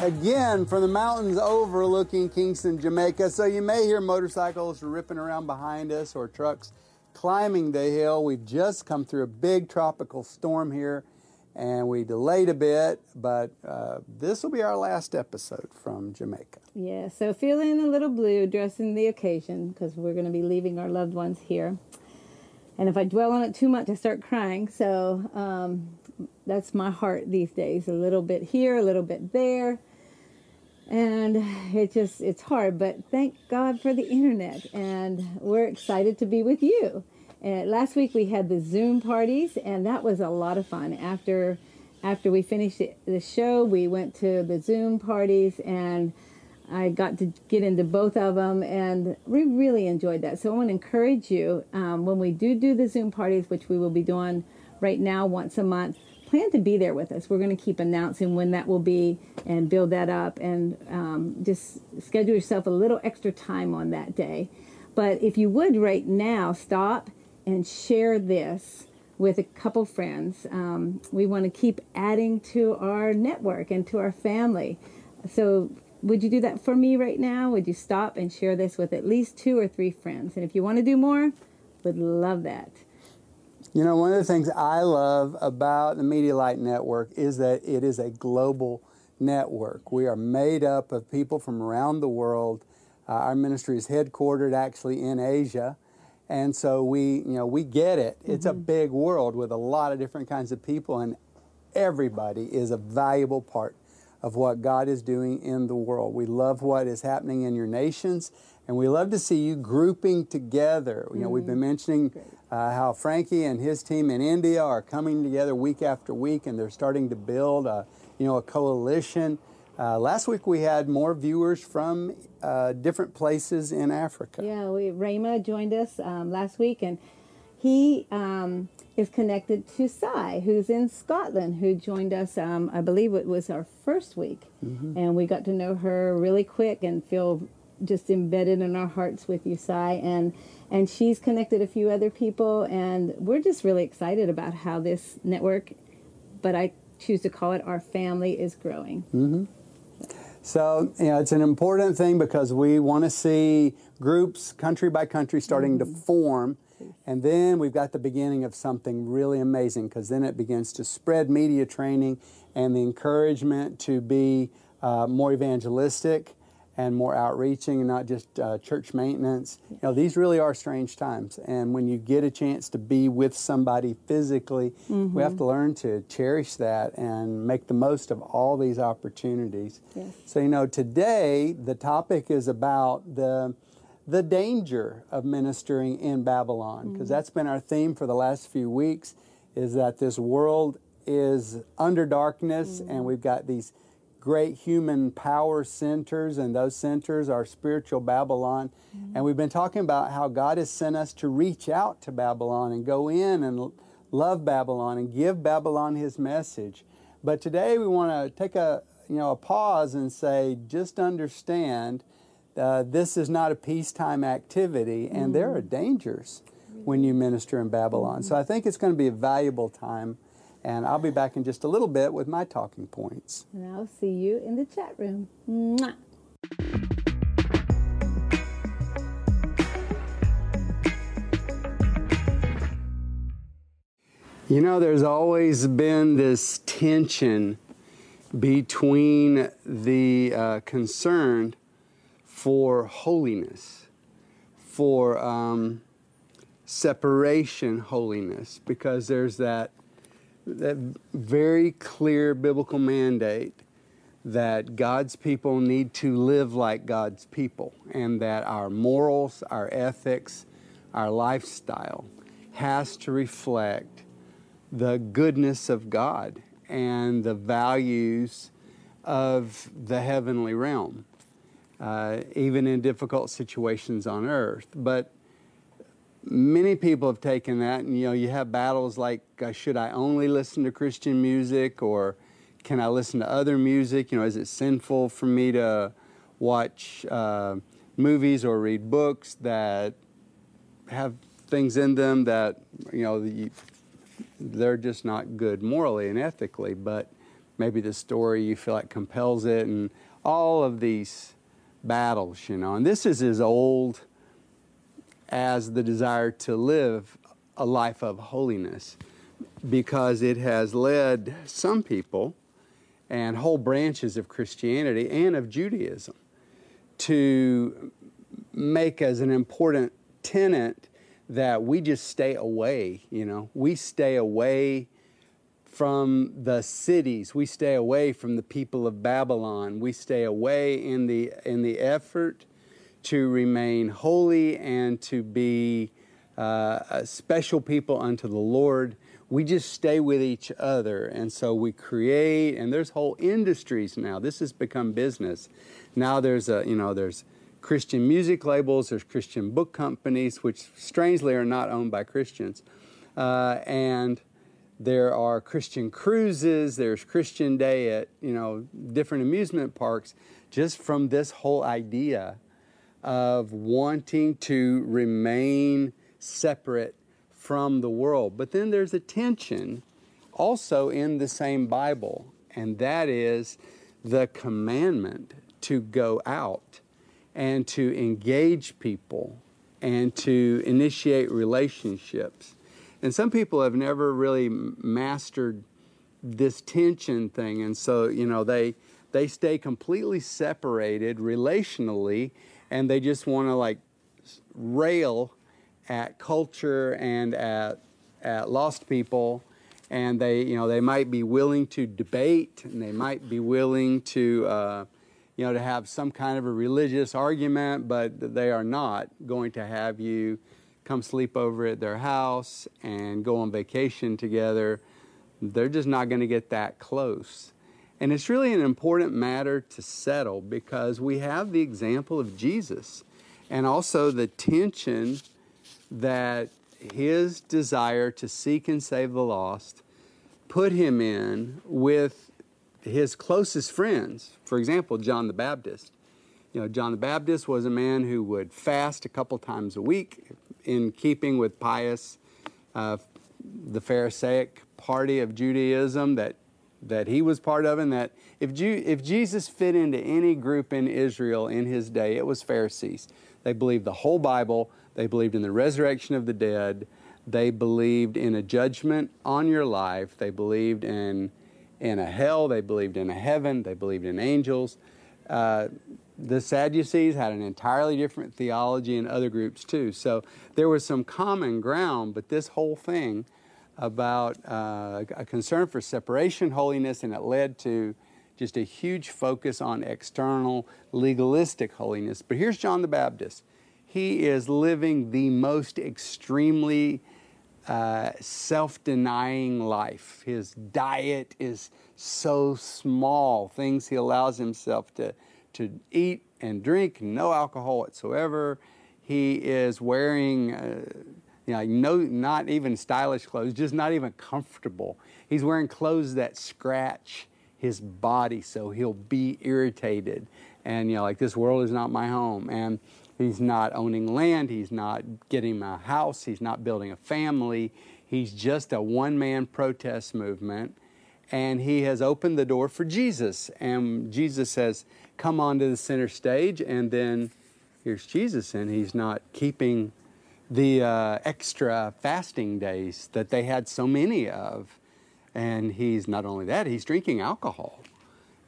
Again from the mountains overlooking Kingston, Jamaica. So you may hear motorcycles ripping around behind us or trucks climbing the hill. We've just come through a big tropical storm here and we delayed a bit, but uh, this will be our last episode from Jamaica. Yeah, so feeling a little blue, dressing the occasion because we're going to be leaving our loved ones here. And if I dwell on it too much, I start crying. So um, that's my heart these days a little bit here, a little bit there. And it just, it's hard, but thank God for the internet. And we're excited to be with you. Uh, last week we had the Zoom parties, and that was a lot of fun. After after we finished the show, we went to the Zoom parties, and I got to get into both of them, and we really enjoyed that. So I want to encourage you um, when we do do the Zoom parties, which we will be doing right now once a month. Plan to be there with us. We're going to keep announcing when that will be and build that up, and um, just schedule yourself a little extra time on that day. But if you would right now, stop and share this with a couple friends. Um, we want to keep adding to our network and to our family. So, would you do that for me right now? Would you stop and share this with at least two or three friends? And if you want to do more, would love that. You know, one of the things I love about the MediaLight Network is that it is a global network. We are made up of people from around the world. Uh, our ministry is headquartered actually in Asia. And so we, you know, we get it. It's mm-hmm. a big world with a lot of different kinds of people, and everybody is a valuable part of what God is doing in the world. We love what is happening in your nations, and we love to see you grouping together. You know, mm-hmm. we've been mm-hmm. mentioning uh, how Frankie and his team in India are coming together week after week, and they're starting to build, a, you know, a coalition. Uh, last week we had more viewers from uh, different places in Africa. Yeah, we, Rama joined us um, last week, and he um, is connected to Sai, who's in Scotland, who joined us, um, I believe it was our first week. Mm-hmm. And we got to know her really quick and feel just embedded in our hearts with you, Sai. And, and she's connected a few other people, and we're just really excited about how this network, but I choose to call it our family, is growing. Mm-hmm. So, you know, it's an important thing because we want to see groups, country by country, starting mm-hmm. to form. And then we've got the beginning of something really amazing because then it begins to spread media training and the encouragement to be uh, more evangelistic and more outreaching and not just uh, church maintenance. You know, these really are strange times. And when you get a chance to be with somebody physically, mm-hmm. we have to learn to cherish that and make the most of all these opportunities. Yes. So, you know, today the topic is about the the danger of ministering in Babylon because mm-hmm. that's been our theme for the last few weeks is that this world is under darkness mm-hmm. and we've got these great human power centers, and those centers are spiritual Babylon. Mm-hmm. And we've been talking about how God has sent us to reach out to Babylon and go in and love Babylon and give Babylon His message. But today we want to take a you know a pause and say, just understand, uh, this is not a peacetime activity, and mm-hmm. there are dangers when you minister in Babylon. Mm-hmm. So I think it's going to be a valuable time. And I'll be back in just a little bit with my talking points. And I'll see you in the chat room. Mwah. You know, there's always been this tension between the uh, concern for holiness, for um, separation holiness, because there's that that very clear biblical mandate that God's people need to live like God's people and that our morals, our ethics, our lifestyle has to reflect the goodness of God and the values of the heavenly realm, uh, even in difficult situations on earth. But many people have taken that, and you know, you have battles like, uh, should I only listen to Christian music, or can I listen to other music? You know, is it sinful for me to watch uh, movies or read books that have things in them that you know they're just not good morally and ethically? But maybe the story you feel like compels it, and all of these battles, you know. And this is as old as the desire to live a life of holiness because it has led some people and whole branches of Christianity and of Judaism to make as an important tenet that we just stay away, you know, we stay away from the cities, we stay away from the people of Babylon, we stay away in the in the effort to remain holy and to be uh, special people unto the Lord. We just stay with each other, and so we create. And there's whole industries now. This has become business. Now there's a you know there's Christian music labels, there's Christian book companies, which strangely are not owned by Christians, uh, and there are Christian cruises. There's Christian Day at you know different amusement parks, just from this whole idea of wanting to remain separate from the world. But then there's a tension also in the same Bible, and that is the commandment to go out and to engage people and to initiate relationships. And some people have never really mastered this tension thing, and so, you know, they they stay completely separated relationally and they just want to like rail at culture and at at lost people. And they you know they might be willing to debate and they might be willing to uh, you know to have some kind of a religious argument but they are not going to have you come sleep over at their house and go on vacation together. They're just not going to get that close and it's really an important matter to settle because we have the example of Jesus and also the tension that his desire to seek and save the lost put him in with his closest friends. For example, John the Baptist. You know, John the Baptist was a man who would fast a couple times a week in keeping with pious, uh, the Pharisaic party of Judaism that that he was part of, and that if, Jew, if Jesus fit into any group in Israel in his day, it was Pharisees. They believed the whole Bible, they believed in the resurrection of the dead, they believed in a judgment on your life, they believed in, in a hell, they believed in a heaven, they believed in angels. Uh, the Sadducees had an entirely different theology, and other groups too. So there was some common ground, but this whole thing about uh, a concern for separation holiness, and it led to just a huge focus on external legalistic holiness. But here's John the Baptist. He is living the most extremely uh, self denying life. His diet is so small, things he allows himself to, to eat and drink, no alcohol whatsoever. He is wearing uh, you know, no, not even stylish clothes, just not even comfortable. He's wearing clothes that scratch his body so he'll be irritated. And, you know, like this world is not my home. And he's not owning land, he's not getting a house, he's not building a family. He's just a one man protest movement. And he has opened the door for Jesus. And Jesus says, Come onto the center stage. And then here's Jesus, and he's not keeping the uh, extra fasting days that they had so many of. And he's not only that, he's drinking alcohol.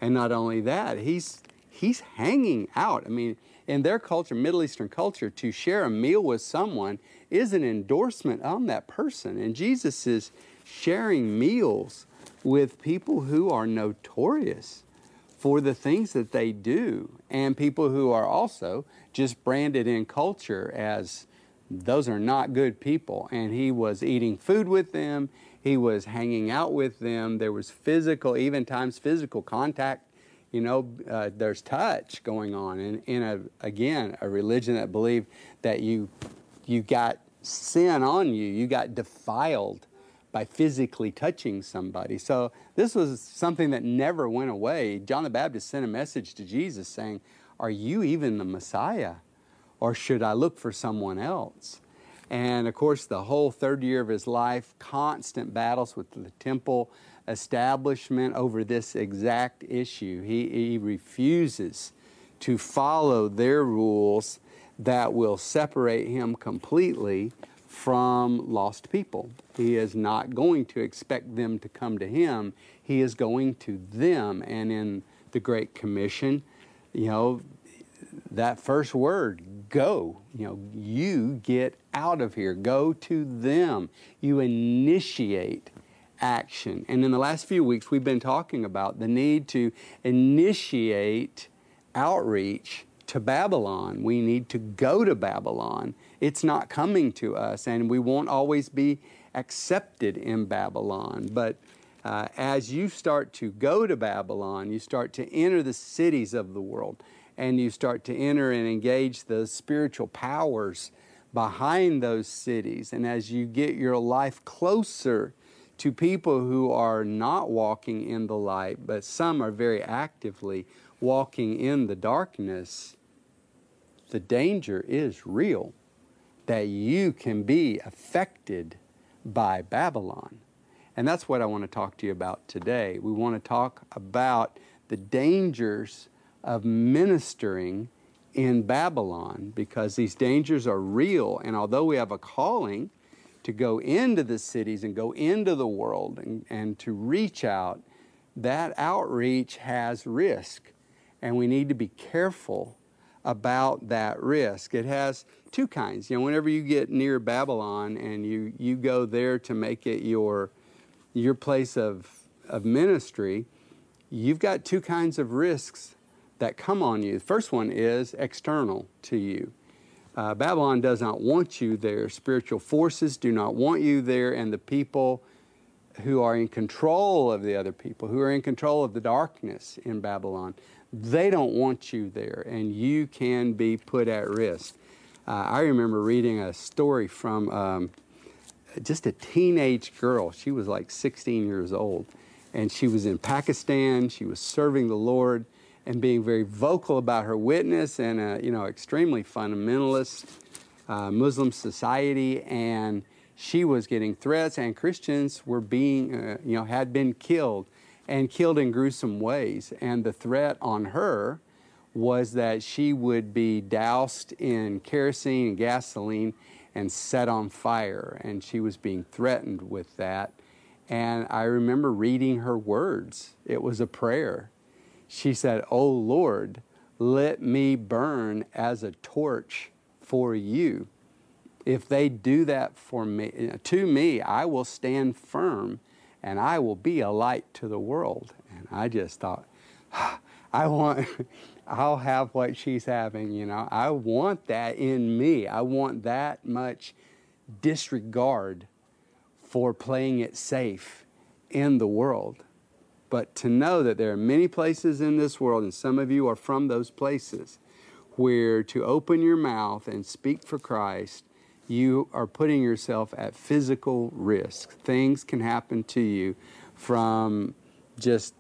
And not only that, he's, he's hanging out. I mean, in their culture, Middle Eastern culture, to share a meal with someone is an endorsement on that person. And Jesus is sharing meals with people who are notorious for the things that they do and people who are also just branded in culture as those are not good people. And he was eating food with them, he was hanging out with them. There was physical, even times physical contact. You know, uh, there's touch going on And in a again a religion that believed that you you got sin on you, you got defiled by physically touching somebody. So this was something that never went away. John the Baptist sent a message to Jesus saying, "Are you even the Messiah?" Or should I look for someone else? And of course, the whole third year of his life, constant battles with the temple establishment over this exact issue. He, he refuses to follow their rules that will separate him completely from lost people. He is not going to expect them to come to him. He is going to them. And in the Great Commission, you know, that first word, go, you know, you get out of here. Go to them. You initiate action. And in the last few weeks, we've been talking about the need to initiate outreach to Babylon. We need to go to Babylon. It's not coming to us, and we won't always be accepted in Babylon. But uh, as you start to go to Babylon, you start to enter the cities of the world, and you start to enter and engage the spiritual powers behind those cities. And as you get your life closer to people who are not walking in the light, but some are very actively walking in the darkness, the danger is real that you can be affected by Babylon. And that's what I want to talk to you about today. We want to talk about the dangers of ministering in Babylon because these dangers are real. And although we have a calling to go into the cities and go into the world and, and to reach out, that outreach has risk. And we need to be careful about that risk. It has two kinds. You know, whenever you get near Babylon and you, you go there to make it your, your place of, of ministry, you've got two kinds of risks that come on you. The first one is external to you. Uh, Babylon does not want you there. Spiritual forces do not want you there, and the people who are in control of the other people, who are in control of the darkness in Babylon, they don't want you there, and you can be put at risk. Uh, I remember reading a story from um, just a teenage girl. She was like 16 years old, and she was in Pakistan. She was serving the Lord and being very vocal about her witness in a you know extremely fundamentalist uh, Muslim society, and she was getting threats, and Christians were being uh, you know had been killed and killed in gruesome ways. And the threat on her was that she would be doused in kerosene and gasoline and set on fire. And she was being threatened with that. And I remember reading her words. It was a prayer. She said, Oh Lord, let me burn as a torch for you. If they do that for me, to me, I will stand firm and I will be a light to the world. And I just thought, ah, I want, I'll have what she's having, you know. I want that in me. I want that much disregard for playing it safe in the world. But to know that there are many places in this world, and some of you are from those places, where to open your mouth and speak for Christ you are putting yourself at physical risk. Things can happen to you from just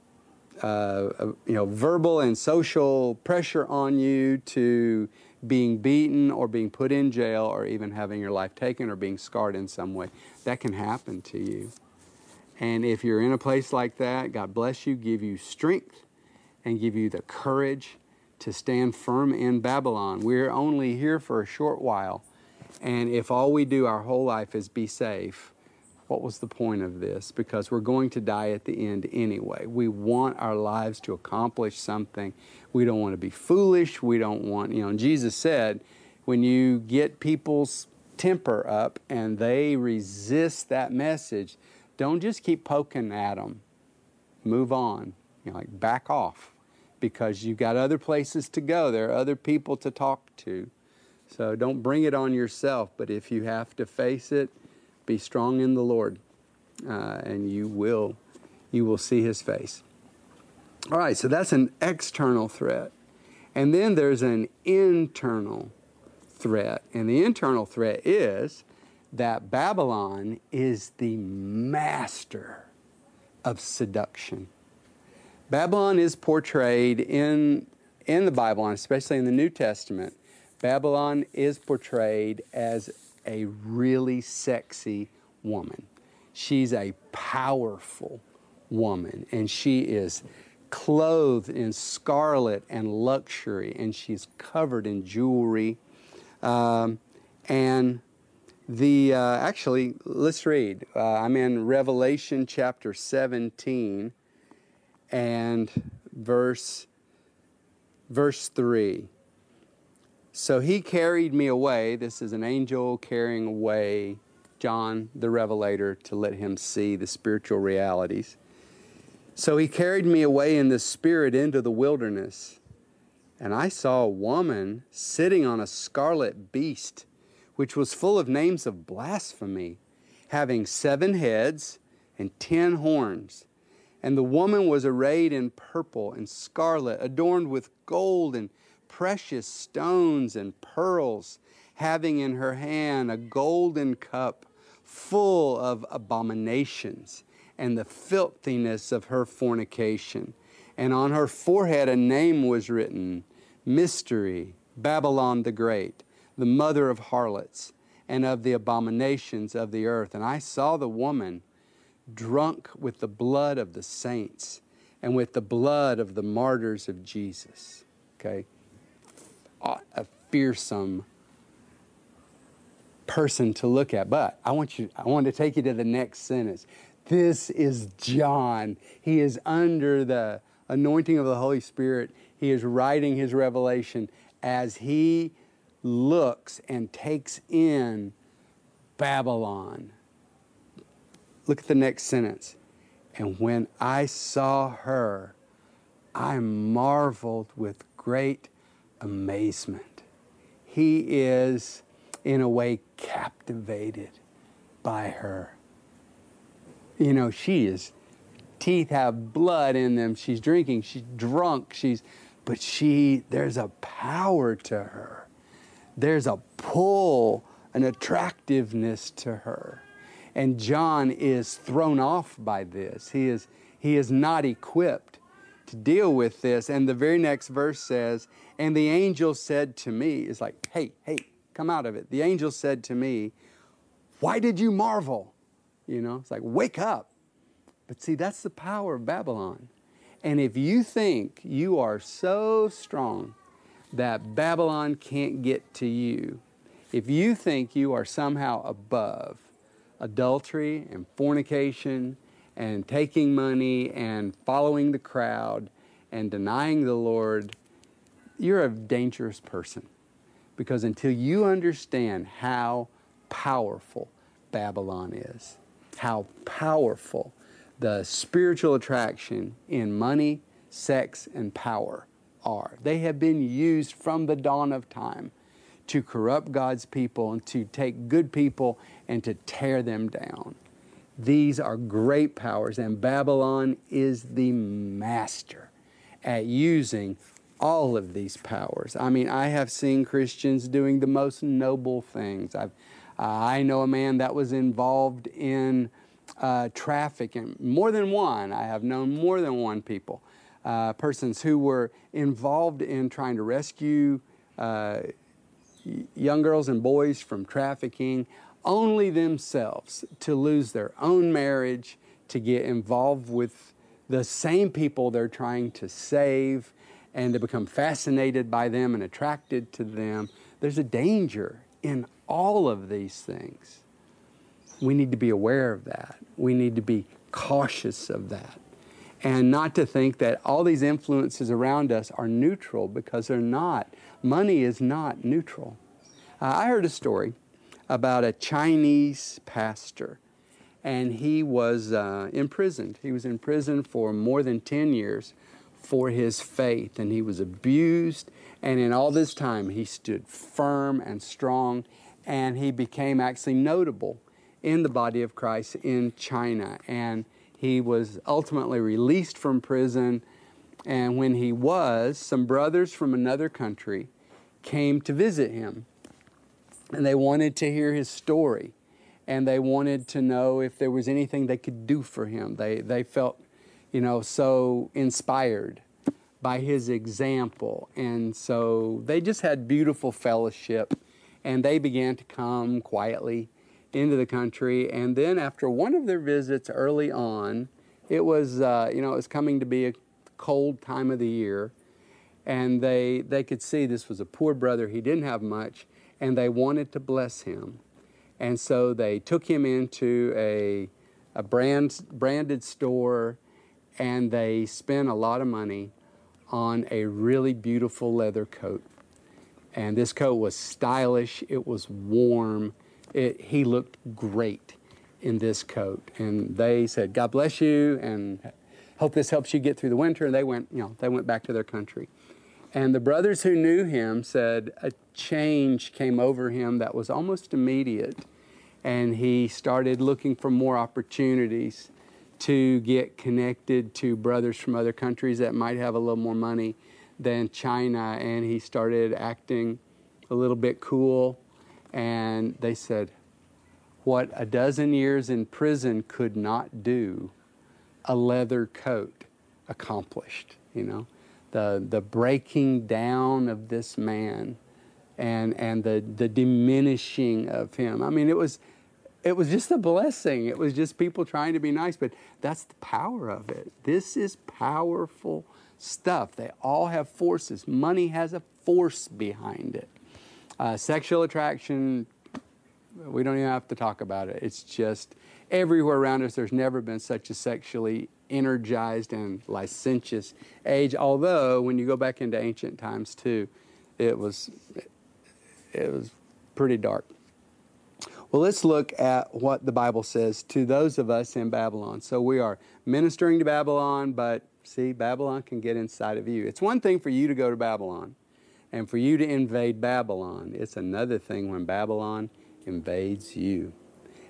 uh, you know verbal and social pressure on you to being beaten or being put in jail or even having your life taken or being scarred in some way. That can happen to you. And if you're in a place like that, God bless you, give you strength and give you the courage to stand firm in Babylon. We're only here for a short while and if all we do our whole life is be safe, what was the point of this? Because we're going to die at the end anyway. We want our lives to accomplish something. We don't want to be foolish. We don't want, you know, Jesus said, when you get people's temper up and they resist that message, don't just keep poking at them. Move on. You know, like back off because you've got other places to go. There are other people to talk to. So don't bring it on yourself, but if you have to face it, be strong in the Lord, uh, and you will, you will see His face. All right, so that's an external threat, and then there's an internal threat, and the internal threat is that Babylon is the master of seduction. Babylon is portrayed in in the Bible, and especially in the New Testament, Babylon is portrayed as a really sexy woman. She's a powerful woman, and she is clothed in scarlet and luxury, and she's covered in jewelry. Um, and the uh, actually, let's read. Uh, I'm in Revelation chapter 17 and verse verse 3. So he carried me away. This is an angel carrying away John the Revelator to let him see the spiritual realities. So he carried me away in the spirit into the wilderness, and I saw a woman sitting on a scarlet beast, which was full of names of blasphemy, having seven heads and ten horns. And the woman was arrayed in purple and scarlet, adorned with gold and precious stones and pearls, having in her hand a golden cup full of abominations and the filthiness of her fornication. And on her forehead a name was written Mystery, Babylon the Great, the mother of harlots and of the abominations of the earth. And I saw the woman drunk with the blood of the saints and with the blood of the martyrs of Jesus. Okay? A fearsome person to look at. But I want you I want to take you to the next sentence. This is John. He is under the anointing of the Holy Spirit. He is writing his revelation as he looks and takes in Babylon. Look at the next sentence. And when I saw her, I marveled with great amazement. He is, in a way, captivated by her. You know, she is, teeth have blood in them. She's drinking, she's drunk, she's, but she, there's a power to her. There's a pull, an attractiveness to her. And John is thrown off by this. He is, he is not equipped to deal with this. And the very next verse says, And the angel said to me, it's like, hey, hey, come out of it. The angel said to me, Why did you marvel? You know, it's like, wake up. But see, that's the power of Babylon. And if you think you are so strong that Babylon can't get to you, if you think you are somehow above adultery and fornication and taking money and following the crowd and denying the Lord, you're a dangerous person. Because until you understand how powerful Babylon is, how powerful the spiritual attraction in money, sex, and power are. They have been used from the dawn of time to corrupt God's people and to take good people and to tear them down. These are great powers, and Babylon is the master at using all of these powers. I mean, I have seen Christians doing the most noble things. I've, uh, I know a man that was involved in uh, trafficking, more than one. I have known more than one people, uh, persons who were involved in trying to rescue uh, young girls and boys from trafficking, only themselves to lose their own marriage, to get involved with the same people they're trying to save, and to become fascinated by them and attracted to them. There's a danger in all of these things. We need to be aware of that. We need to be cautious of that. And not to think that all these influences around us are neutral because they're not. Money is not neutral. Uh, I heard a story about a Chinese pastor, and he was uh, imprisoned. He was in prison for more than 10 years for his faith, and he was abused. And in all this time, he stood firm and strong, and he became actually notable in the body of Christ in China. And he was ultimately released from prison. And when he was, some brothers from another country came to visit him. And they wanted to hear his story. And they wanted to know if there was anything they could do for him. They, they felt, you know, so inspired by his example. And so they just had beautiful fellowship. And they began to come quietly into the country. And then, after one of their visits early on It was, uh, you know, it was coming to be a cold time of the year, and they they could see this was a poor brother. He didn't have much, and they wanted to bless him, and so they took him into a a brand branded store, and they spent a lot of money on a really beautiful leather coat. And this coat was stylish. It was warm. It, he looked great in this coat. And they said, God bless you and hope this helps you get through the winter. And they went, you know, they went back to their country. And the brothers who knew him said a change came over him that was almost immediate. And he started looking for more opportunities to get connected to brothers from other countries that might have a little more money than China. And he started acting a little bit cool. And they said, what a dozen years in prison could not do, a leather coat accomplished, you know. The, the breaking down of this man and, and the, the diminishing of him. I mean, it was, it was just a blessing. It was just people trying to be nice, but that's the power of it. This is powerful stuff. They all have forces. Money has a force behind it. Uh, sexual attraction, we don't even have to talk about it. It's just everywhere around us. There's never been such a sexually energized and licentious age. Although, when you go back into ancient times too, it was it was pretty dark. Well, let's look at what the Bible says to those of us in Babylon. So we are ministering to Babylon, but see, Babylon can get inside of you. It's one thing for you to go to Babylon and for you to invade Babylon. It's another thing when Babylon invades you.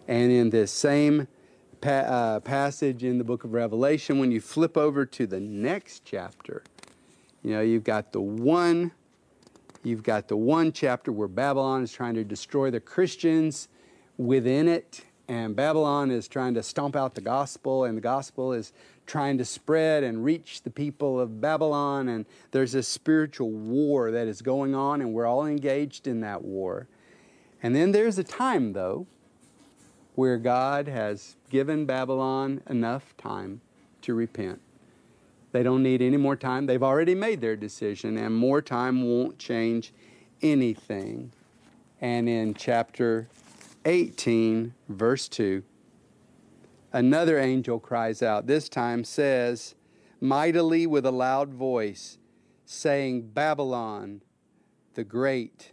And in this same pa- uh, passage in the book of Revelation, when you flip over to the next chapter, you know, you've got the one. You've got the one chapter where Babylon is trying to destroy the Christians within it, and Babylon is trying to stomp out the gospel, and the gospel is trying to spread and reach the people of Babylon. And there's a spiritual war that is going on, and we're all engaged in that war. And then there's a time, though, where God has given Babylon enough time to repent. They don't need any more time. They've already made their decision, and more time won't change anything. And in chapter 18, verse 2, another angel cries out, this time says, mightily with a loud voice, saying, Babylon the Great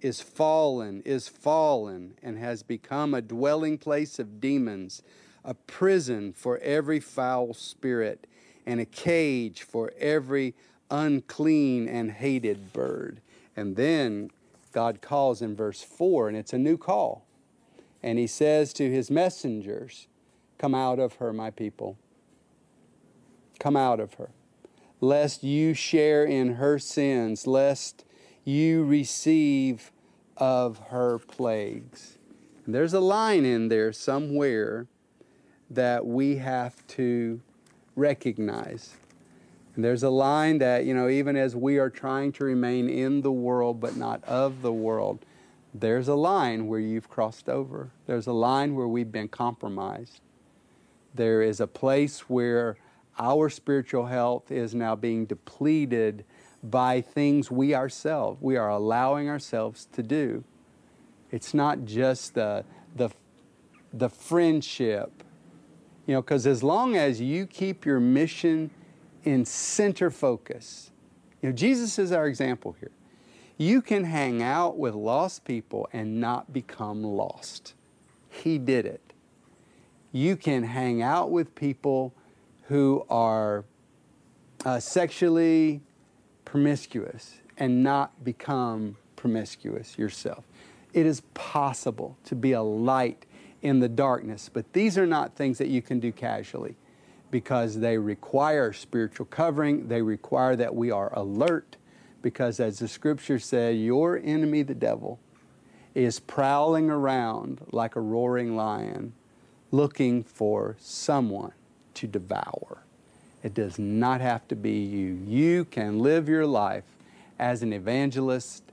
is fallen, is fallen, and has become a dwelling place of demons, a prison for every foul spirit, and a cage for every unclean and hated bird. And then God calls in verse 4, and it's a new call. And he says to his messengers, Come out of her, my people. Come out of her, lest you share in her sins, lest you receive of her plagues. And there's a line in there somewhere that we have to recognize. And there's a line that, you know, even as we are trying to remain in the world but not of the world, there's a line where you've crossed over. There's a line where we've been compromised. There is a place where our spiritual health is now being depleted by things we ourselves, we are allowing ourselves to do. It's not just the, the, the friendship, you know, because as long as you keep your mission in center focus, you know, Jesus is our example here. You can hang out with lost people and not become lost. He did it. You can hang out with people who are uh, sexually promiscuous and not become promiscuous yourself. It is possible to be a light in the darkness, but these are not things that you can do casually because they require spiritual covering. They require that we are alert because, as the scripture said, your enemy, the devil, is prowling around like a roaring lion looking for someone to devour. It does not have to be you. You can live your life as an evangelist.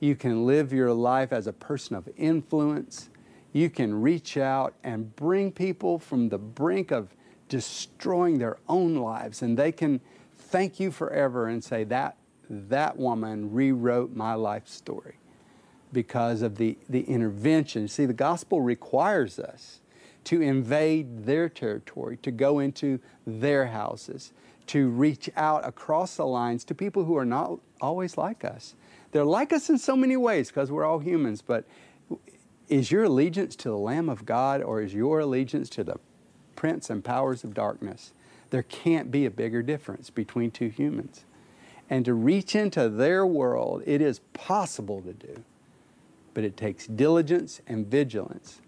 You can live your life as a person of influence. You can reach out and bring people from the brink of destroying their own lives, and they can thank you forever and say, That, that woman rewrote my life story because of the, the intervention. See, the gospel requires us to invade their territory, to go into their houses, to reach out across the lines to people who are not always like us. They're like us in so many ways because we're all humans, but is your allegiance to the Lamb of God or is your allegiance to the prince and powers of darkness? There can't be a bigger difference between two humans. And to reach into their world, it is possible to do, but it takes diligence and vigilance.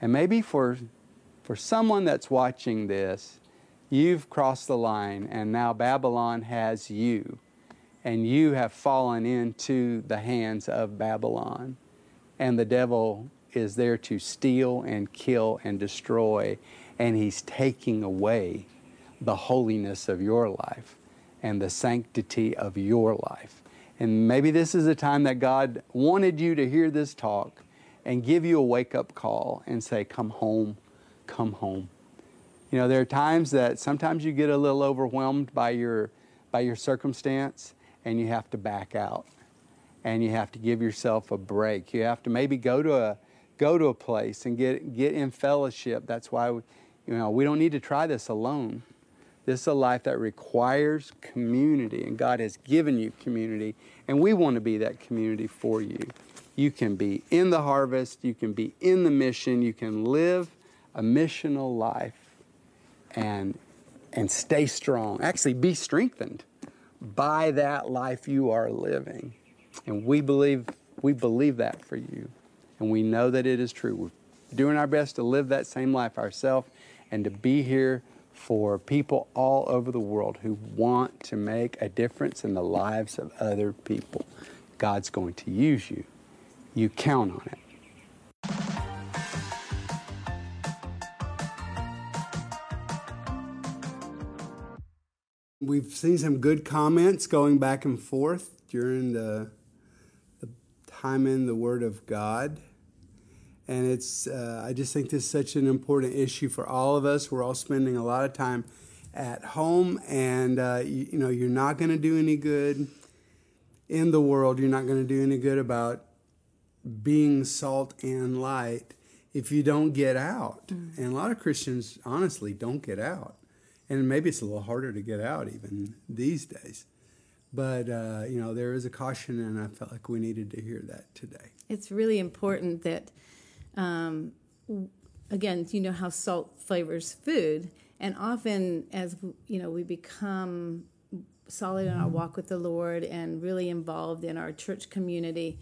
And maybe for, for someone that's watching this, you've crossed the line and now Babylon has you, and you have fallen into the hands of Babylon. And the devil is there to steal and kill and destroy, and he's taking away the holiness of your life and the sanctity of your life. And maybe this is a time that God wanted you to hear this talk and give you a wake up call and say, Come home, come home. You know, there are times that sometimes you get a little overwhelmed by your, by your circumstance and you have to back out and you have to give yourself a break. You have to maybe go to a go to a place and get get in fellowship. That's why we, you know we don't need to try this alone. This is a life that requires community, and God has given you community, and we want to be that community for you. You can be in the harvest, you can be in the mission, you can live a missional life and and stay strong. Actually be strengthened by that life you are living. And we believe, we believe that for you. And we know that it is true. We're doing our best to live that same life ourselves and to be here for people all over the world who want to make a difference in the lives of other people. God's going to use you. You count on it. We've seen some good comments going back and forth during the time in the Word of God. And it's, uh, I just think this is such an important issue for all of us. We're all spending a lot of time at home, and uh, you, you know, you're not going to do any good in the world. You're not going to do any good about being salt and light if you don't get out. Mm. And a lot of Christians, honestly, don't get out. And maybe it's a little harder to get out even these days. But, uh, you know, there is a caution, and I felt like we needed to hear that today. It's really important that, um, again, you know how salt flavors food. And often, as you know, we become solid in our walk with the Lord and really involved in our church community,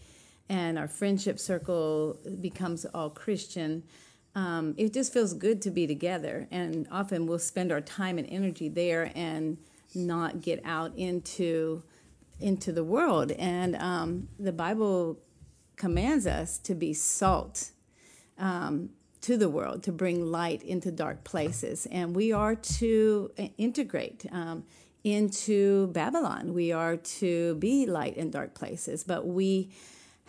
and our friendship circle becomes all Christian. Um, it just feels good to be together, and often we'll spend our time and energy there and not get out into into the world. And um, the Bible commands us to be salt um, to the world, to bring light into dark places, and we are to integrate. Um, into Babylon. We are to be light in dark places, but we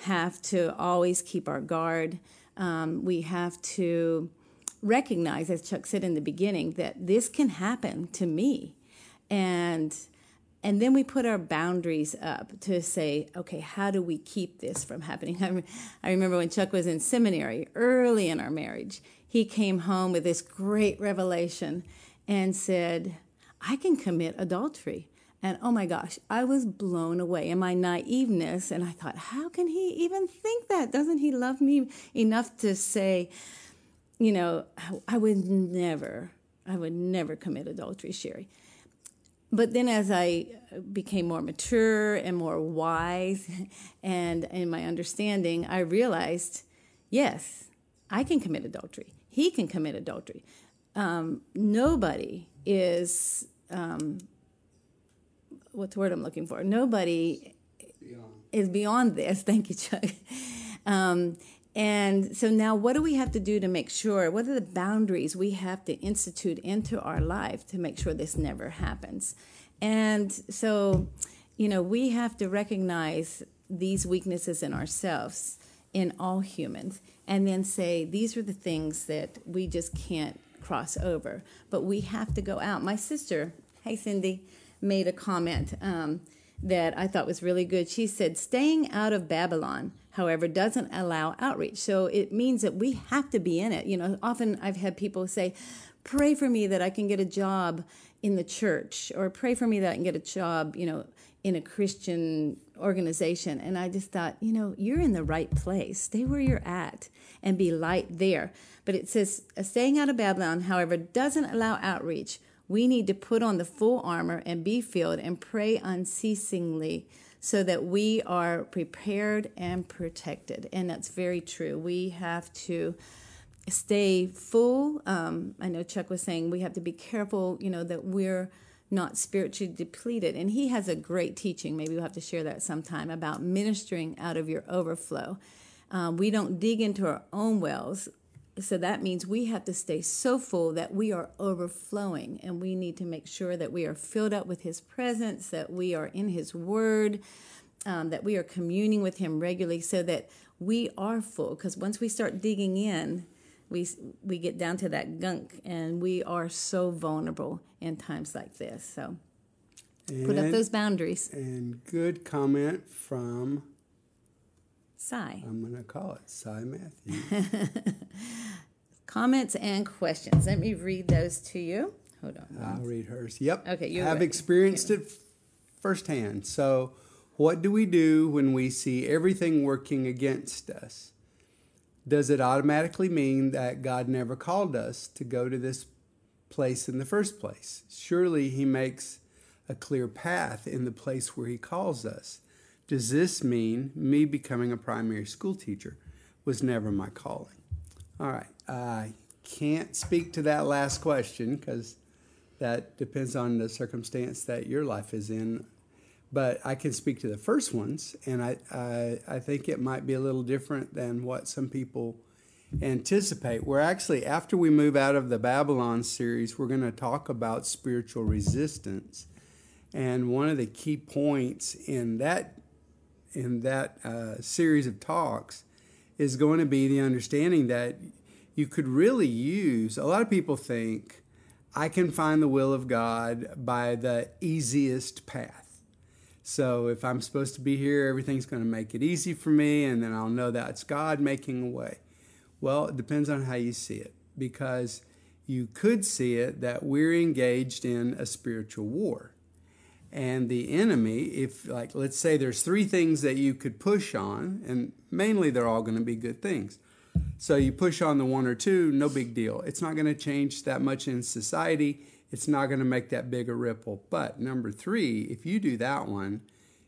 have to always keep our guard. Um, we have to recognize, as Chuck said in the beginning, that this can happen to me. And and then we put our boundaries up to say okay how do we keep this from happening? I, I remember when chuck was in seminary early in our marriage he came home with this great revelation and said i can commit adultery and oh my gosh, I was blown away in my naiveness. And I thought, how can he even think that? Doesn't he love me enough to say, you know, I would never, I would never commit adultery, Sherry but then as I became more mature and more wise and in my understanding, I realized, yes, I can commit adultery. He can commit adultery. Um, nobody is, um, what's the word I'm looking for? Nobody beyond. is beyond this. Thank you, Chuck. Um, and so now, what do we have to do to make sure? What are the boundaries we have to institute into our life to make sure this never happens? And so, you know, we have to recognize these weaknesses in ourselves, in all humans, and then say, these are the things that we just can't cross over, but we have to go out. My sister, hey Cindy, made a comment um, that I thought was really good. She said, "Staying out of Babylon." However, doesn't allow outreach. So it means that we have to be in it. You know, often I've had people say, pray for me that I can get a job in the church, or pray for me that I can get a job, you know, in a Christian organization. And I just thought, you know, you're in the right place. Stay where you're at and be light there. But it says, staying out of Babylon, however, doesn't allow outreach. We need to put on the full armor and be filled and pray unceasingly so that we are prepared and protected. And that's very true. We have to stay full. Um, I know Chuck was saying we have to be careful, you know, that we're not spiritually depleted. And he has a great teaching. Maybe we'll have to share that sometime about ministering out of your overflow. Um, we don't dig into our own wells. So that means we have to stay so full that we are overflowing. And we need to make sure that we are filled up with his presence, that we are in his word, um, that we are communing with him regularly so that we are full. Because once we start digging in, we we get down to that gunk and we are so vulnerable in times like this so and, put up those boundaries and good comment from Cy. I'm going to call it Cy Matthew. Comments and questions. Let me read those to you. Hold on. I'll read hers. Yep. Okay, you have experienced it firsthand. So, what do we do when we see everything working against us? does it automatically mean that God never called us to go to this place in the first place? Surely He makes a clear path in the place where He calls us. Does this mean me becoming a primary school teacher was never my calling? All right, I can't speak to that last question because that depends on the circumstance that your life is in but I can speak to the first ones, and I, I, I think it might be a little different than what some people anticipate. We're actually, after we move out of the Babylon series, we're going to talk about spiritual resistance. And one of the key points in that in that uh, series of talks is going to be the understanding that you could really use. A lot of people think I can find the will of God by the easiest path. So if I'm supposed to be here, everything's going to make it easy for me, and then I'll know that it's God making a way. Well, it depends on how you see it, because you could see it that we're engaged in a spiritual war. And the enemy, if, like, let's say there's three things that you could push on, and mainly they're all going to be good things. So you push on the one or two, no big deal. It's not going to change that much in society it's not going to make that big a ripple. But number three, if you do that one,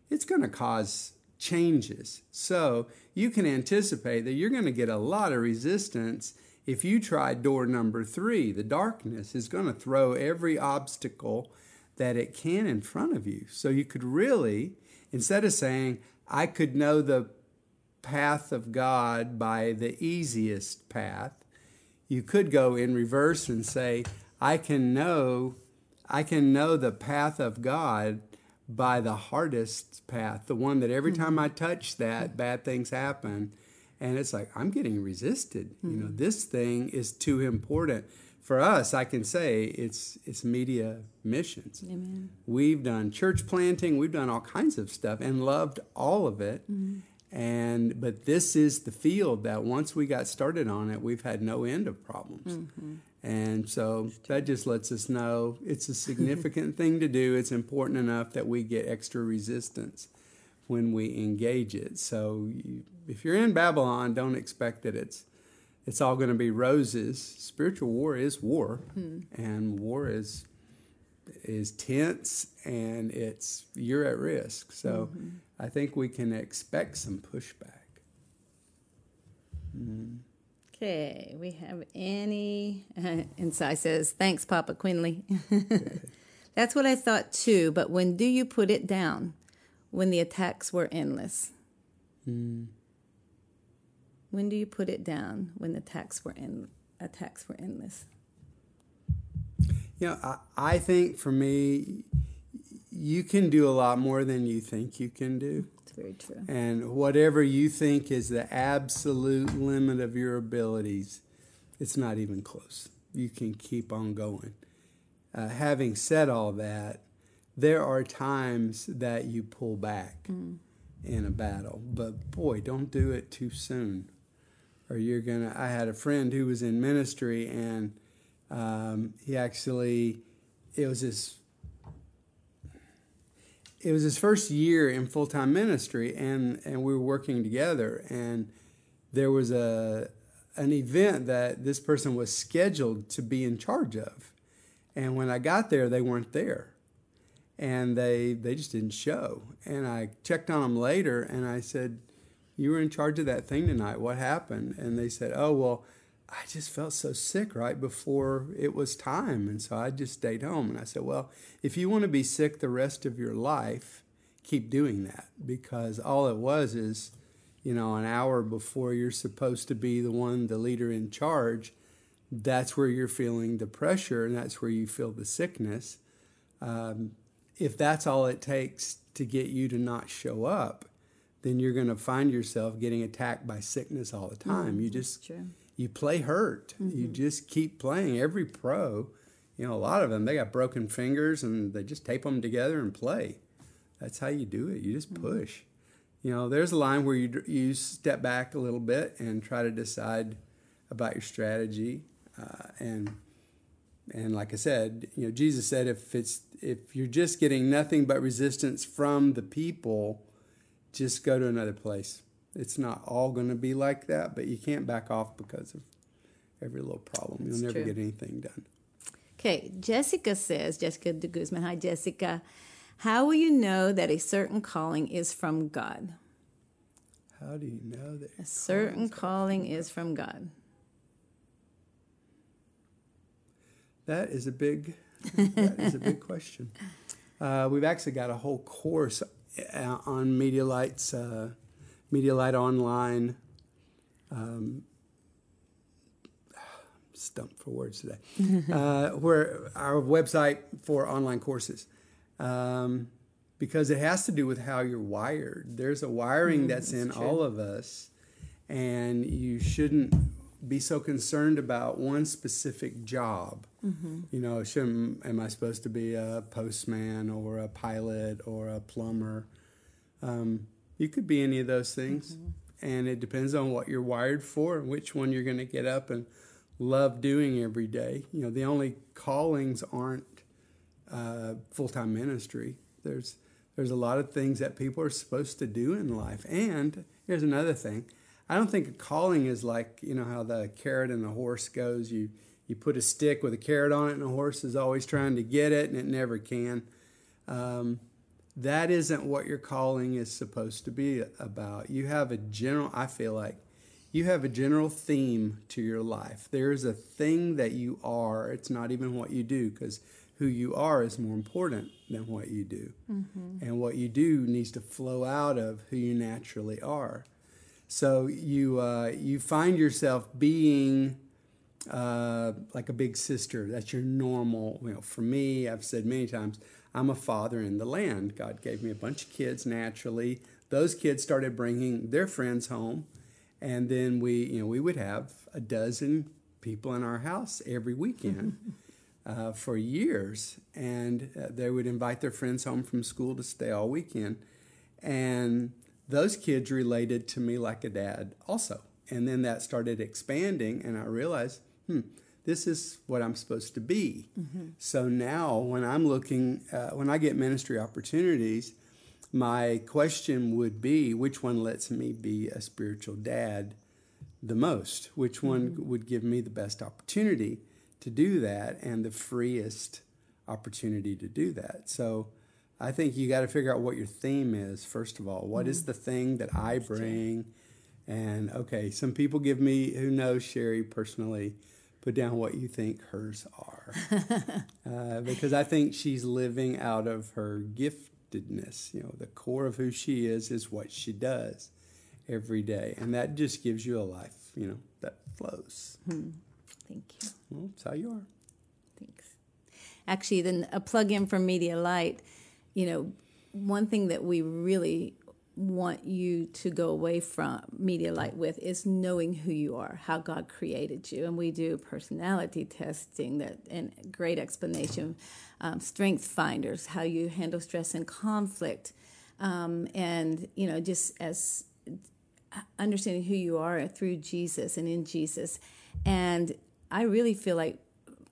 it's going to cause changes. So you can anticipate that you're going to get a lot of resistance if you try door number three. The darkness is going to throw every obstacle that it can in front of you. So you could really, instead of saying, I could know the path of God by the easiest path, you could go in reverse and say, I can know I can know the path of God by the hardest path, the one that every time I touch that, bad things happen. And it's like, I'm getting resisted. Mm-hmm. You know, this thing is too important. For us, I can say it's it's media missions. Amen. We've done church planting, we've done all kinds of stuff and loved all of it. Mm-hmm. And but this is the field that once we got started on it, we've had no end of problems. Mm-hmm. And so that just lets us know it's a significant thing to do. It's important enough that we get extra resistance when we engage it. So you, if you're in Babylon, don't expect that it's it's all going to be roses. Spiritual war is war, hmm. and war is is tense and it's you're at risk. So mm-hmm. I think we can expect some pushback. Mm. Okay, we have Annie. Uh, inside says, Thanks, Papa Quinley. That's what I thought too, but when do you put it down? When the attacks were endless. Mm. When do you put it down? When the attacks were in, attacks were endless. You know, I, I think for me, you can do a lot more than you think you can do It's very true. And whatever you think is the absolute limit of your abilities, it's not even close. you can keep on going. Uh, having said all that, there are times that you pull back mm. in a battle, but boy, don't do it too soon, or you're gonna. I had a friend who was in ministry, and um, he actually, it was his. It was his first year in full time ministry, and, and we were working together. And there was a an event that this person was scheduled to be in charge of. And when I got there, they weren't there. And they, they just didn't show. And I checked on them later and I said, You were in charge of that thing tonight. What happened? And they said, Oh, well, I just felt so sick right before it was time. And so I just stayed home. And I said, Well, if you want to be sick the rest of your life, keep doing that because all it was is you know, an hour before you're supposed to be the one, the leader in charge, that's where you're feeling the pressure and that's where you feel the sickness. Um, if that's all it takes to get you to not show up, then you're going to find yourself getting attacked by sickness all the time. Mm, you just you play hurt. Mm-hmm. You just keep playing. Every pro, you know, a lot of them they got broken fingers and they just tape them together and play. That's how you do it. You just mm-hmm. push you know, there's a line where you you step back a little bit and try to decide about your strategy, uh, and and like I said, you know, Jesus said if it's if you're just getting nothing but resistance from the people, just go to another place. It's not all going to be like that, but you can't back off because of every little problem. You'll never true. get anything done. Okay, Jessica says, Jessica de Guzman. Hi, Jessica. How will you know that a certain calling is from God? How do you know that a certain calling is from God? That is a big that is a big question. Uh, we've actually got a whole course on MediaLight's uh, MediaLight Online. Um, stumped for words today. uh, where our website for online courses um, because it has to do with how you're wired. There's a wiring mm, that's, that's, in true. all of us, and you shouldn't be so concerned about one specific job. Mm-hmm. You know, shouldn't am I supposed to be a postman or a pilot or a plumber? Um, you could be any of those things, mm-hmm. and it depends on what you're wired for and which one you're going to get up and love doing every day. You know, the only callings aren't uh, full time ministry. There's there's a lot of things that people are supposed to do in life. And here's another thing. I don't think a calling is like, you know, how the carrot and the horse goes. You you put a stick with a carrot on it and the horse is always trying to get it and it never can. Um, that isn't what your calling is supposed to be about. You have a general, I feel like, you have a general theme to your life. There's a thing that you are. It's not even what you do because who you are is more important than what you do. Mm-hmm. And what you do needs to flow out of who you naturally are. So you uh, you find yourself being uh, like a big sister. That's your normal. You know, for me, I've said many times, I'm a father in the land. God gave me a bunch of kids naturally. Those kids started bringing their friends home, and then we, you know, we would have a dozen people in our house every weekend. uh, for years, and uh, they would invite their friends home from school to stay all weekend. And those kids related to me like a dad also. And then that started expanding, and I realized, hmm, this is what I'm supposed to be. Mm-hmm. So now, when I'm looking, uh, when I get ministry opportunities, my question would be which one lets me be a spiritual dad the most? Which one mm-hmm. would give me the best opportunity? to do that and the freest opportunity to do that. So I think you got to figure out what your theme is, first of all. What mm-hmm. is the thing that I bring? And okay, some people give me, who knows Sherry personally, put down what you think hers are. uh, because I think she's living out of her giftedness. You know, the core of who she is is what she does every day. And that just gives you a life, you know, that flows. Hmm. Thank you. Well, that's how you are. Thanks. Actually, then a plug in from MediaLight, you know, one thing that we really want you to go away from MediaLight with is knowing who you are, how God created you, and we do personality testing that and great explanation, um, strength finders, how you handle stress and conflict, um, and you know just as understanding who you are through Jesus and in Jesus, and I really feel like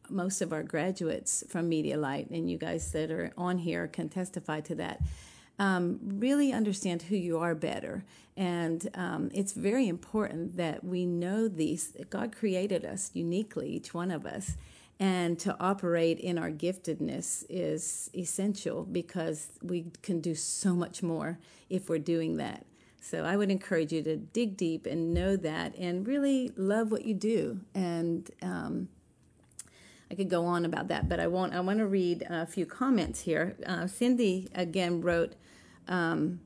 most of our graduates from MediaLight and you guys that are on here can testify to that um, really understand who you are better. And um, it's very important that we know these. God created us uniquely, each one of us. And to operate in our giftedness is essential because we can do so much more if we're doing that. So I would encourage you to dig deep and know that and really love what you do. And um, I could go on about that, but I won't. I want to read a few comments here. Uh, Cindy again wrote, um,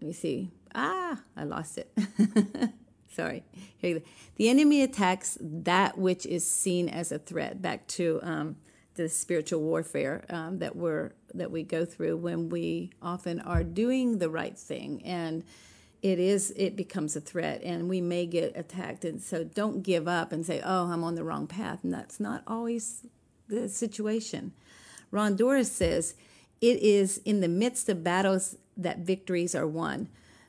let me see. Ah, I lost it. Sorry. Here the enemy attacks that which is seen as a threat. Back to um, the spiritual warfare um, that we're that we go through when we often are doing the right thing and it is it becomes a threat and we may get attacked. And so don't give up and say oh i'm on the wrong path. And that's not always the situation. Ron doris says it is in the midst of battles that victories are won.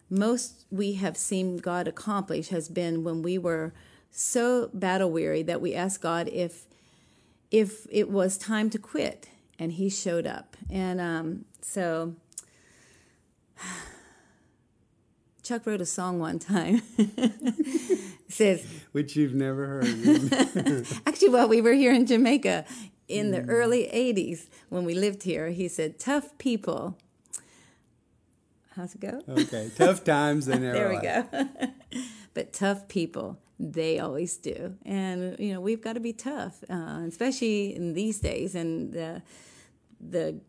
Most we have seen god accomplish has been when we were so battle weary that we asked god if if it was time to quit and he showed up. And um, so Chuck wrote a song one time. says which you've never heard. actually, while we were here in Jamaica in the mm. early '80s when we lived here, he said, "Tough people." How's it go? Okay, tough times they never. there we go. but tough people, they always do, and you know we've got to be tough, uh, especially in these days, and the the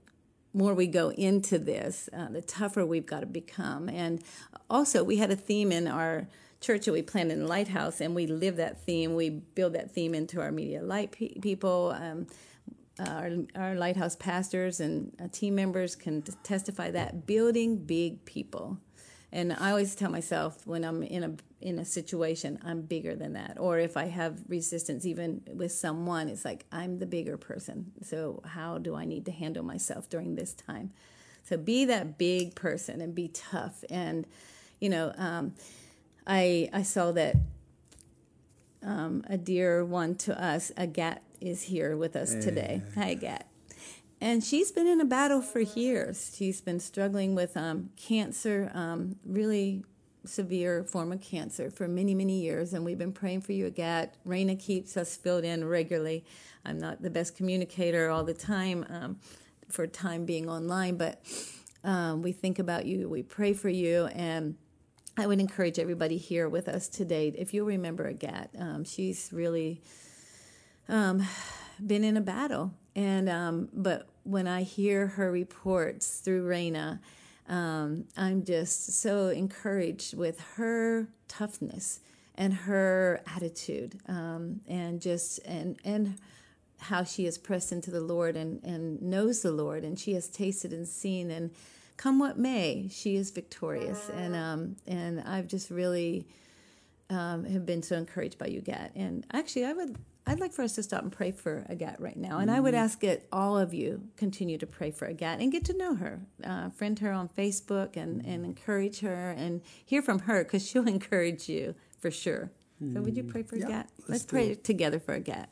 more we go into this, uh, the tougher we've got to become. And also, we had a theme in our church that we planted in lighthouse, and we live that theme. We build that theme into our MediaLight pe- people. Um, our, our lighthouse pastors and uh, team members can testify that building big people. And I always tell myself when I'm in a in a situation, I'm bigger than that. Or if I have resistance, even with someone, it's like I'm the bigger person. So how do I need to handle myself during this time? So be that big person and be tough. And you know, um, I I saw that um, a dear one to us, Agat, is here with us today. Hi, Agat and she's been in a battle for years. She's been struggling with um, cancer, um, really severe form of cancer for many, many years. And we've been praying for you, Agat. Raina keeps us filled in regularly. I'm not the best communicator all the time um, for time being online, but um, we think about you, we pray for you, and I would encourage everybody here with us today, if you'll remember Agat, um, she's really um, been in a battle. And um, but when I hear her reports through Raina, um, I'm just so encouraged with her toughness and her attitude, um, and just and and how she has pressed into the Lord and and knows the Lord, and she has tasted and seen, and come what may, she is victorious, and um and I've just really um, have been so encouraged by you, Gat. And actually, I would I'd like for us to stop and pray for Agat right now. And mm-hmm. I would mm-hmm. ask that all of you continue to pray for Agat and get to know her, uh, friend her on Facebook, and, and encourage her and hear from her because she'll encourage you for sure. Mm-hmm. So, would you pray for yeah, Agat? Let's, let's pray it. together for Agat.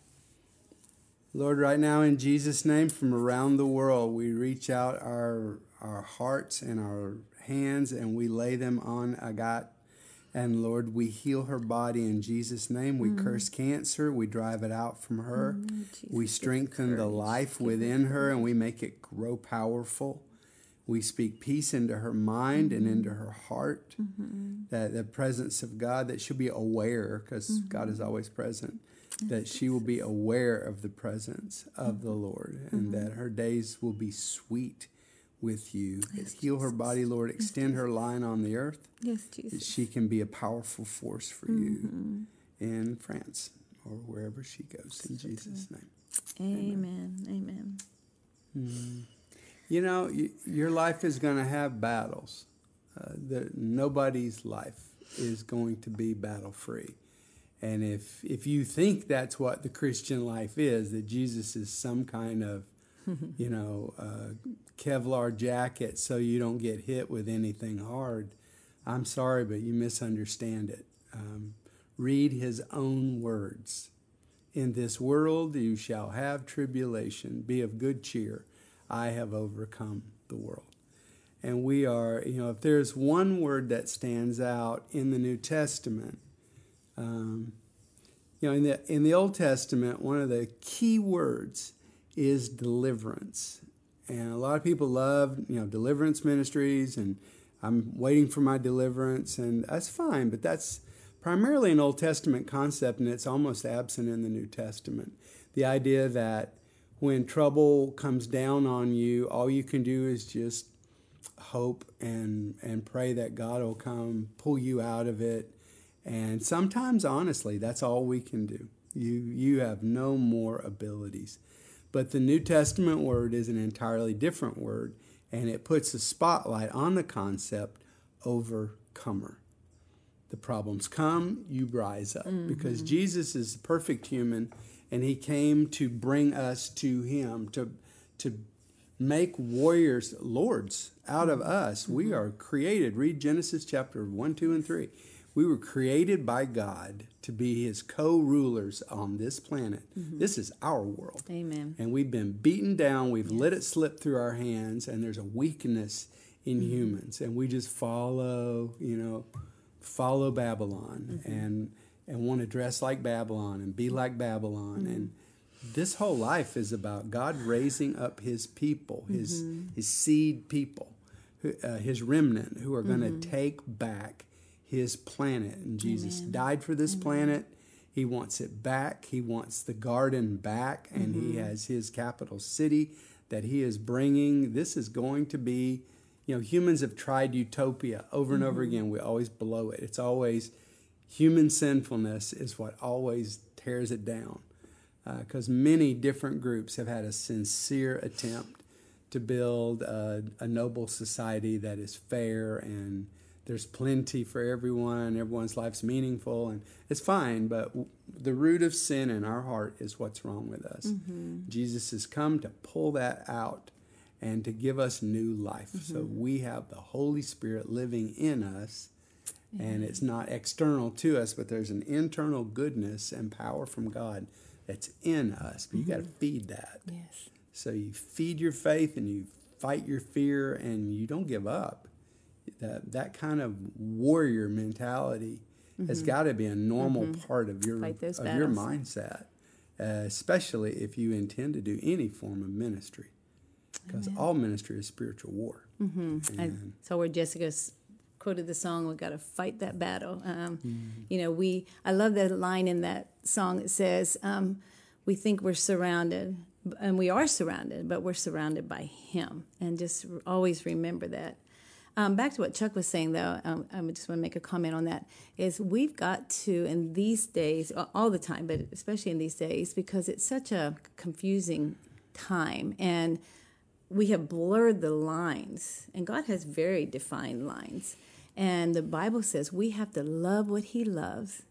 Lord, right now in Jesus' name, from around the world, we reach out our our hearts and our hands and we lay them on Agat and Lord, we heal her body in Jesus' name. We mm. curse cancer. We drive it out from her. Mm, we strengthen the life within her and we make it grow powerful. We speak peace into her mind mm-hmm. and into her heart. Mm-hmm. That the presence of God, that she'll be aware, because mm-hmm. God is always present, that she will be aware of the presence of the Lord and mm-hmm. that her days will be sweet with you. Yes, Heal her body, Lord. Extend her line on the earth. Yes, Jesus. That she can be a powerful force for mm-hmm. you in France or wherever she goes. In Jesus' name. Amen. Amen. Mm. You know, you, your life is going to have battles. Uh, the, nobody's life is going to be battle free. And if if you think that's what the Christian life is, that Jesus is some kind of, you know, uh, Kevlar jacket so you don't get hit with anything hard, I'm sorry, but you misunderstand it. Um, read his own words. In this world you shall have tribulation. Be of good cheer. I have overcome the world. And we are, you know, if there's one word that stands out in the New Testament, um, you know, in the in the Old Testament, one of the key words is deliverance, and a lot of people love, you know, deliverance ministries, and I'm waiting for my deliverance, and that's fine, but that's primarily an Old Testament concept, and it's almost absent in the New Testament. The idea that when trouble comes down on you, all you can do is just hope and and pray that God will come pull you out of it and sometimes, honestly, that's all we can do. You, you have no more abilities. But the New Testament word is an entirely different word, and it puts a spotlight on the concept overcomer. The problems come, you rise up. Mm-hmm. Because Jesus is the perfect human, and he came to bring us to him, to, to make warriors lords out of us. Mm-hmm. We are created. Read Genesis chapter 1, 2, and 3 we were created by God to be his co rulers on this planet. Mm-hmm. This is our world. Amen. And we've been beaten down, we've yes. let it slip through our hands, and there's a weakness in mm-hmm. humans. And we just follow, you know, follow Babylon mm-hmm. and and want to dress like Babylon and be like Babylon. Mm-hmm. And this whole life is about God raising up his people, his mm-hmm. his seed people, uh, his remnant who are going to mm-hmm. take back his planet. And Jesus Amen. died for this Amen. planet. He wants it back. He wants the garden back. And mm-hmm. he has his capital city that he is bringing. This is going to be, you know, humans have tried utopia over and mm-hmm. over again. We always blow it. It's always human sinfulness is what always tears it down. Because uh, many different groups have had a sincere attempt to build a, a noble society that is fair and there's plenty for everyone, everyone's life's meaningful, and it's fine, but the root of sin in our heart is what's wrong with us. Mm-hmm. Jesus has come to pull that out and to give us new life. Mm-hmm. So we have the Holy Spirit living in us, and it's not external to us, but there's an internal goodness and power from God that's in us. But mm-hmm. you got to feed that. Yes. So you feed your faith and you fight your fear, and you don't give up that that kind of warrior mentality mm-hmm. has got to be a normal mm-hmm. part of your of battles. your mindset, uh, especially if you intend to do any form of ministry, because all ministry is spiritual war. Mm-hmm. And so where Jessica's quoted the song, we've got to fight that battle." Um, mm-hmm. you know, we I love that line in that song. It says, um, "We think we're surrounded." And we are surrounded, but we're surrounded by Him. And just always remember that. Um, back to what Chuck was saying, though, um, I just want to make a comment on that. Is we've got to in these days, all the time, but especially in these days, because it's such a confusing time, and we have blurred the lines, and God has very defined lines. And the Bible says we have to love what He loves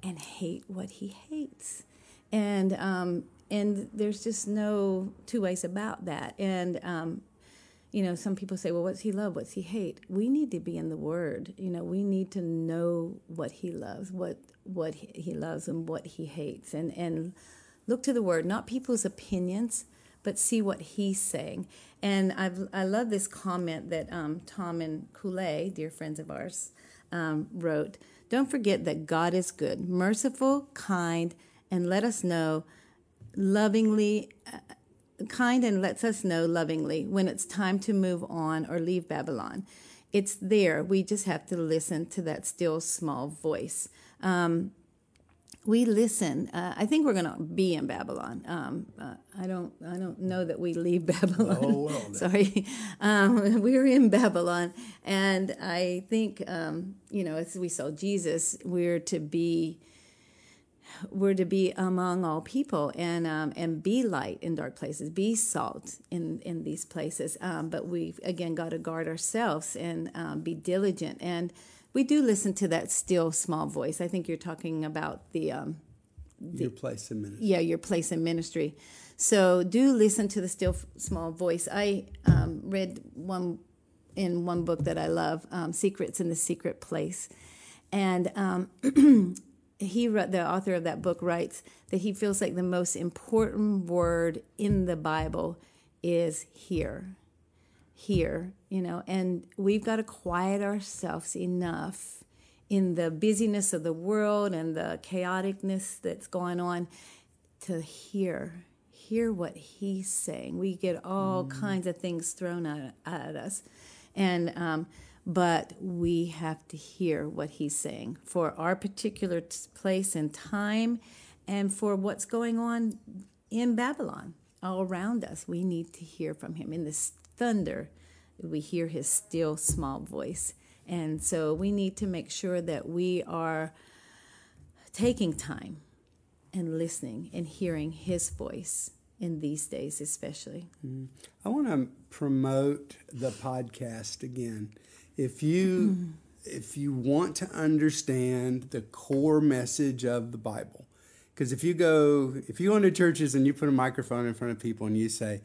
and hate what He hates, and um, and there's just no two ways about that. And um, you know, some people say, well, what's he love? What's he hate? We need to be in the word. You know, we need to know what he loves, what what he loves and what he hates. And and look to the word, not people's opinions, but see what he's saying. And I've I love this comment that um, Tom and Coulee, dear friends of ours, um, wrote. Don't forget that God is good, merciful, kind, and let us know lovingly uh, kind and lets us know lovingly when it's time to move on or leave Babylon. It's there. We just have to listen to that still small voice. Um, we listen. Uh, I think we're going to be in Babylon. Um, uh, I don't. I don't know that we leave Babylon. Oh well. Sorry, um, we're in Babylon, and I think um, you know, as we saw Jesus, we're to be we're to be among all people and um, and be light in dark places, be salt in in these places. Um, but we've again got to guard ourselves and um, be diligent. And we do listen to that still small voice. I think you're talking about the, um, the your place in ministry. Yeah, your place in ministry. So do listen to the still small voice. I um, read one in one book that I love, um, "Secrets in the Secret Place," and he wrote, the author of that book writes that he feels like the most important word in the Bible is here. Here, you know, and we've got to quiet ourselves enough in the busyness of the world and the chaoticness that's going on to hear hear what he's saying we get all mm. kinds of things thrown at, at us and um, but we have to hear what he's saying for our particular place and time and for what's going on in Babylon all around us. We need to hear from him. In this thunder, we hear his still small voice. And so we need to make sure that we are taking time and listening and hearing his voice in these days, especially. Mm. I want to promote the podcast again if you mm-hmm. if you want to understand the core message of the Bible, because if you go if you go into churches and you put a microphone in front of people and you say,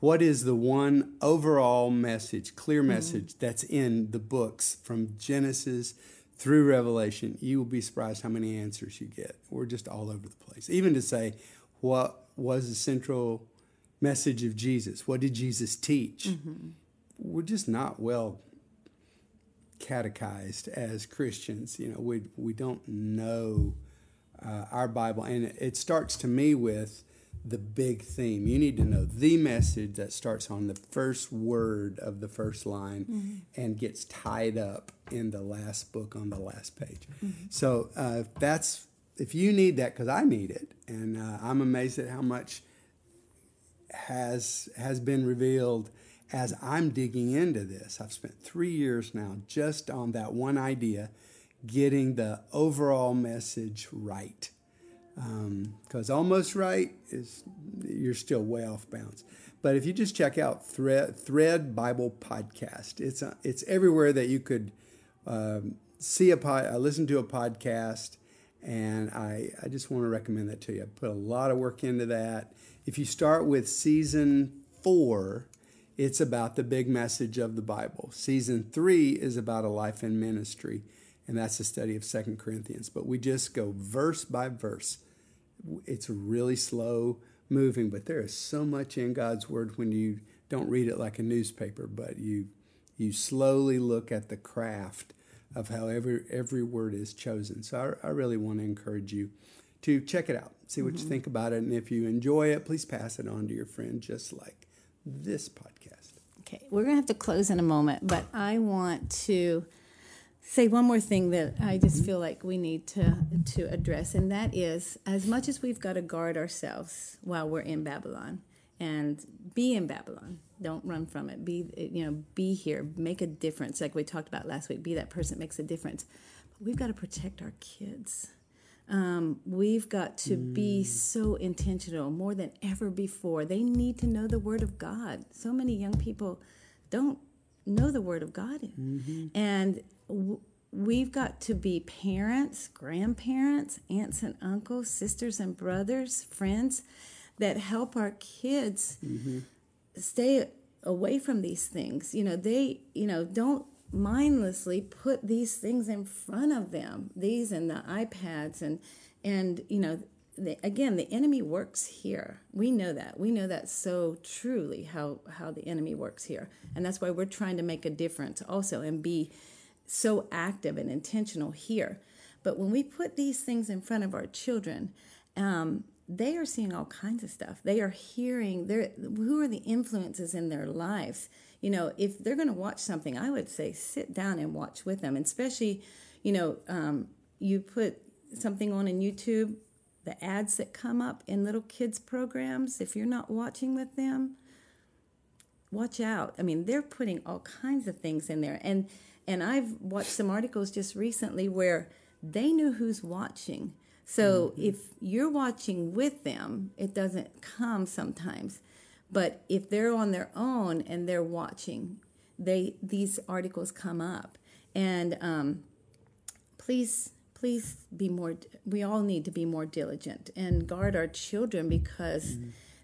what is the one overall message, clear mm-hmm. message mm-hmm. that's in the books from Genesis through Revelation, you will be surprised how many answers you get. We're just all over the place. Even to say, what was the central message of Jesus? What did Jesus teach? Mm-hmm. We're just not well catechized as Christians. You know, we we don't know uh, our Bible, and it starts to me with the big theme. You need to know the message that starts on the first word of the first line mm-hmm. and gets tied up in the last book on the last page. Mm-hmm. So uh, that's if you need that, because I need it, and uh, I'm amazed at how much has has been revealed as I'm digging into this, I've spent three years now just on that one idea, getting the overall message right. Because um, almost right is you're still way off bounds. But if you just check out Thread, Thread Bible Podcast, it's a, it's everywhere that you could um, see a pod, uh, listen to a podcast, and I I just want to recommend that to you. I put a lot of work into that. If you start with season four, it's about the big message of the Bible. Season three is about a life in ministry, and that's the study of Second Corinthians. But we just go verse by verse. It's really slow moving, but there is so much in God's Word when you don't read it like a newspaper, but you you slowly look at the craft of how every every word is chosen. So I, I really want to encourage you to check it out, see what mm-hmm. you think about it, and if you enjoy it, please pass it on to your friend, just like this podcast. Okay, we're going to have to close in a moment, but I want to say one more thing that I just mm-hmm. feel like we need to to address, and that is as much as we've got to guard ourselves while we're in Babylon and be in Babylon. Don't run from it. Be you know, be here, make a difference, like we talked about last week. Be that person that makes a difference. But we've got to protect our kids. Um, we've got to mm. be so intentional more than ever before. They need to know the Word of God. So many young people don't know the Word of God. Mm-hmm. And w- we've got to be parents, grandparents, aunts and uncles, sisters and brothers, friends that help our kids mm-hmm. stay away from these things. You know, they, you know, don't mindlessly put these things in front of them these and the ipads and and you know the, again the enemy works here. We know that. We know that so truly how how the enemy works here. And that's why we're trying to make a difference also and be so active and intentional here. But when we put these things in front of our children um, they are seeing all kinds of stuff. They are hearing they who are the influences in their lives you know, if they're going to watch something, I would say sit down and watch with them. And especially, you know, um, you put something on in YouTube, the ads that come up in little kids' programs, if you're not watching with them, watch out. I mean, they're putting all kinds of things in there. And and I've watched some articles just recently where they knew who's watching. So if you're watching with them, it doesn't come sometimes. But if they're on their own and they're watching, they these articles come up, and um, please please be more we all need to be more diligent and guard our children because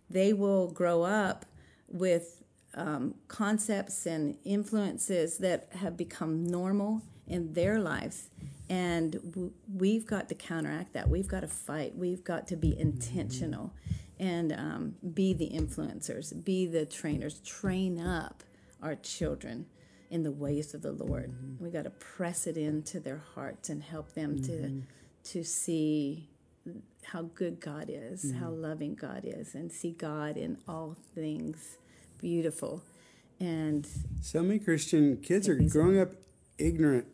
they will grow up with um, concepts and influences that have become normal in their lives. And w- we've got to counteract that. We've got to fight. We've got to be intentional and um, be the influencers be the trainers train up our children in the ways of the Lord. Mm-hmm. We got to press it into their hearts and help them to mm-hmm. to see how good God is, mm-hmm. how loving God is, and see God in all things beautiful. And So many Christian kids are growing up ignorant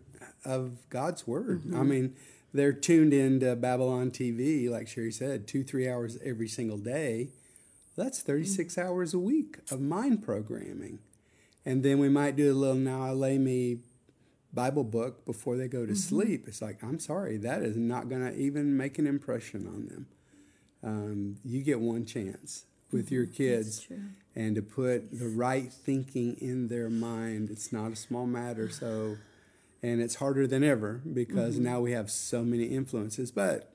of God's word. I mean, they're tuned into Babylon TV, like Sherry said, two, three hours every single day. That's 36 mm. hours a week of mind programming. And then we might do a little now I lay me Bible book before they go to mm-hmm. sleep. It's like, I'm sorry, that is not going to even make an impression on them. Um, you get one chance with your mm-hmm. kids and to put the right thinking in their mind. It's not a small matter. So, and it's harder than ever because now we have so many influences. But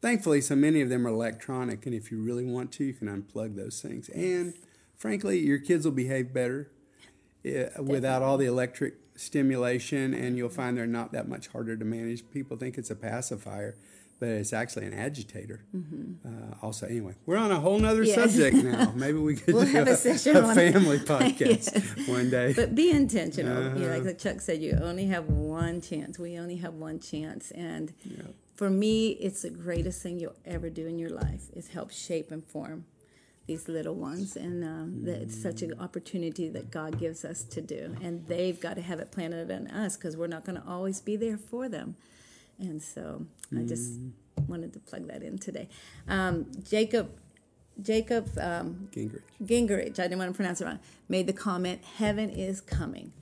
thankfully, so many of them are electronic. And if you really want to, you can unplug those things. And frankly, your kids will behave better eh, without all the electric stimulation. And you'll find they're not that much harder to manage. People think it's a pacifier. But it's actually an agitator. Uh, also, anyway, we're on a whole nother Yes. subject now. Maybe we could We'll do have a, a session a on- family podcast one day. but be intentional. You know, Uh-huh. like Chuck said, you only have one chance. We only have one chance, and for me, it's the greatest thing you'll ever do in your life is help shape and form these little ones, and um, that it's such an opportunity that God gives us to do, and they've got to have it planted in us because we're not going to always be there for them, and so I just wanted to plug that in today. Um, Jacob, Jacob. Um, Gingrich. Gingrich, I didn't want to pronounce it wrong, made the comment, Heaven is coming.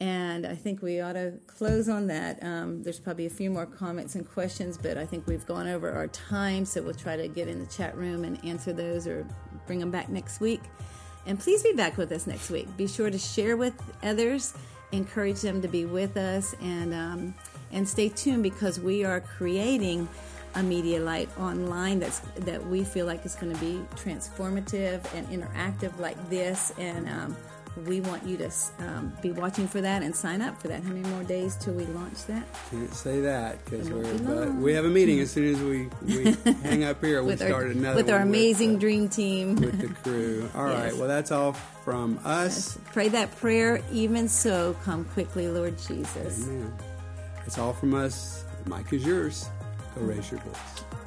And I think we ought to close on that. Um, there's probably a few more comments and questions, but I think we've gone over our time, so we'll try to get in the chat room and answer those or bring them back next week. And please be back with us next week. Be sure to share with others, encourage them to be with us, and um, and stay tuned because we are creating a MediaLight online that's that we feel like is going to be transformative and interactive like this and um, we want you to um, be watching for that and sign up for that how many more days till we launch that Can't say that because we're we have a meeting as soon as we, we hang up here. We with start our, another with our amazing uh, dream team with the crew. All right, Yes. well that's all from us. pray that prayer even so come quickly lord jesus Amen. That's all from us. Mike is yours. Go raise your voice.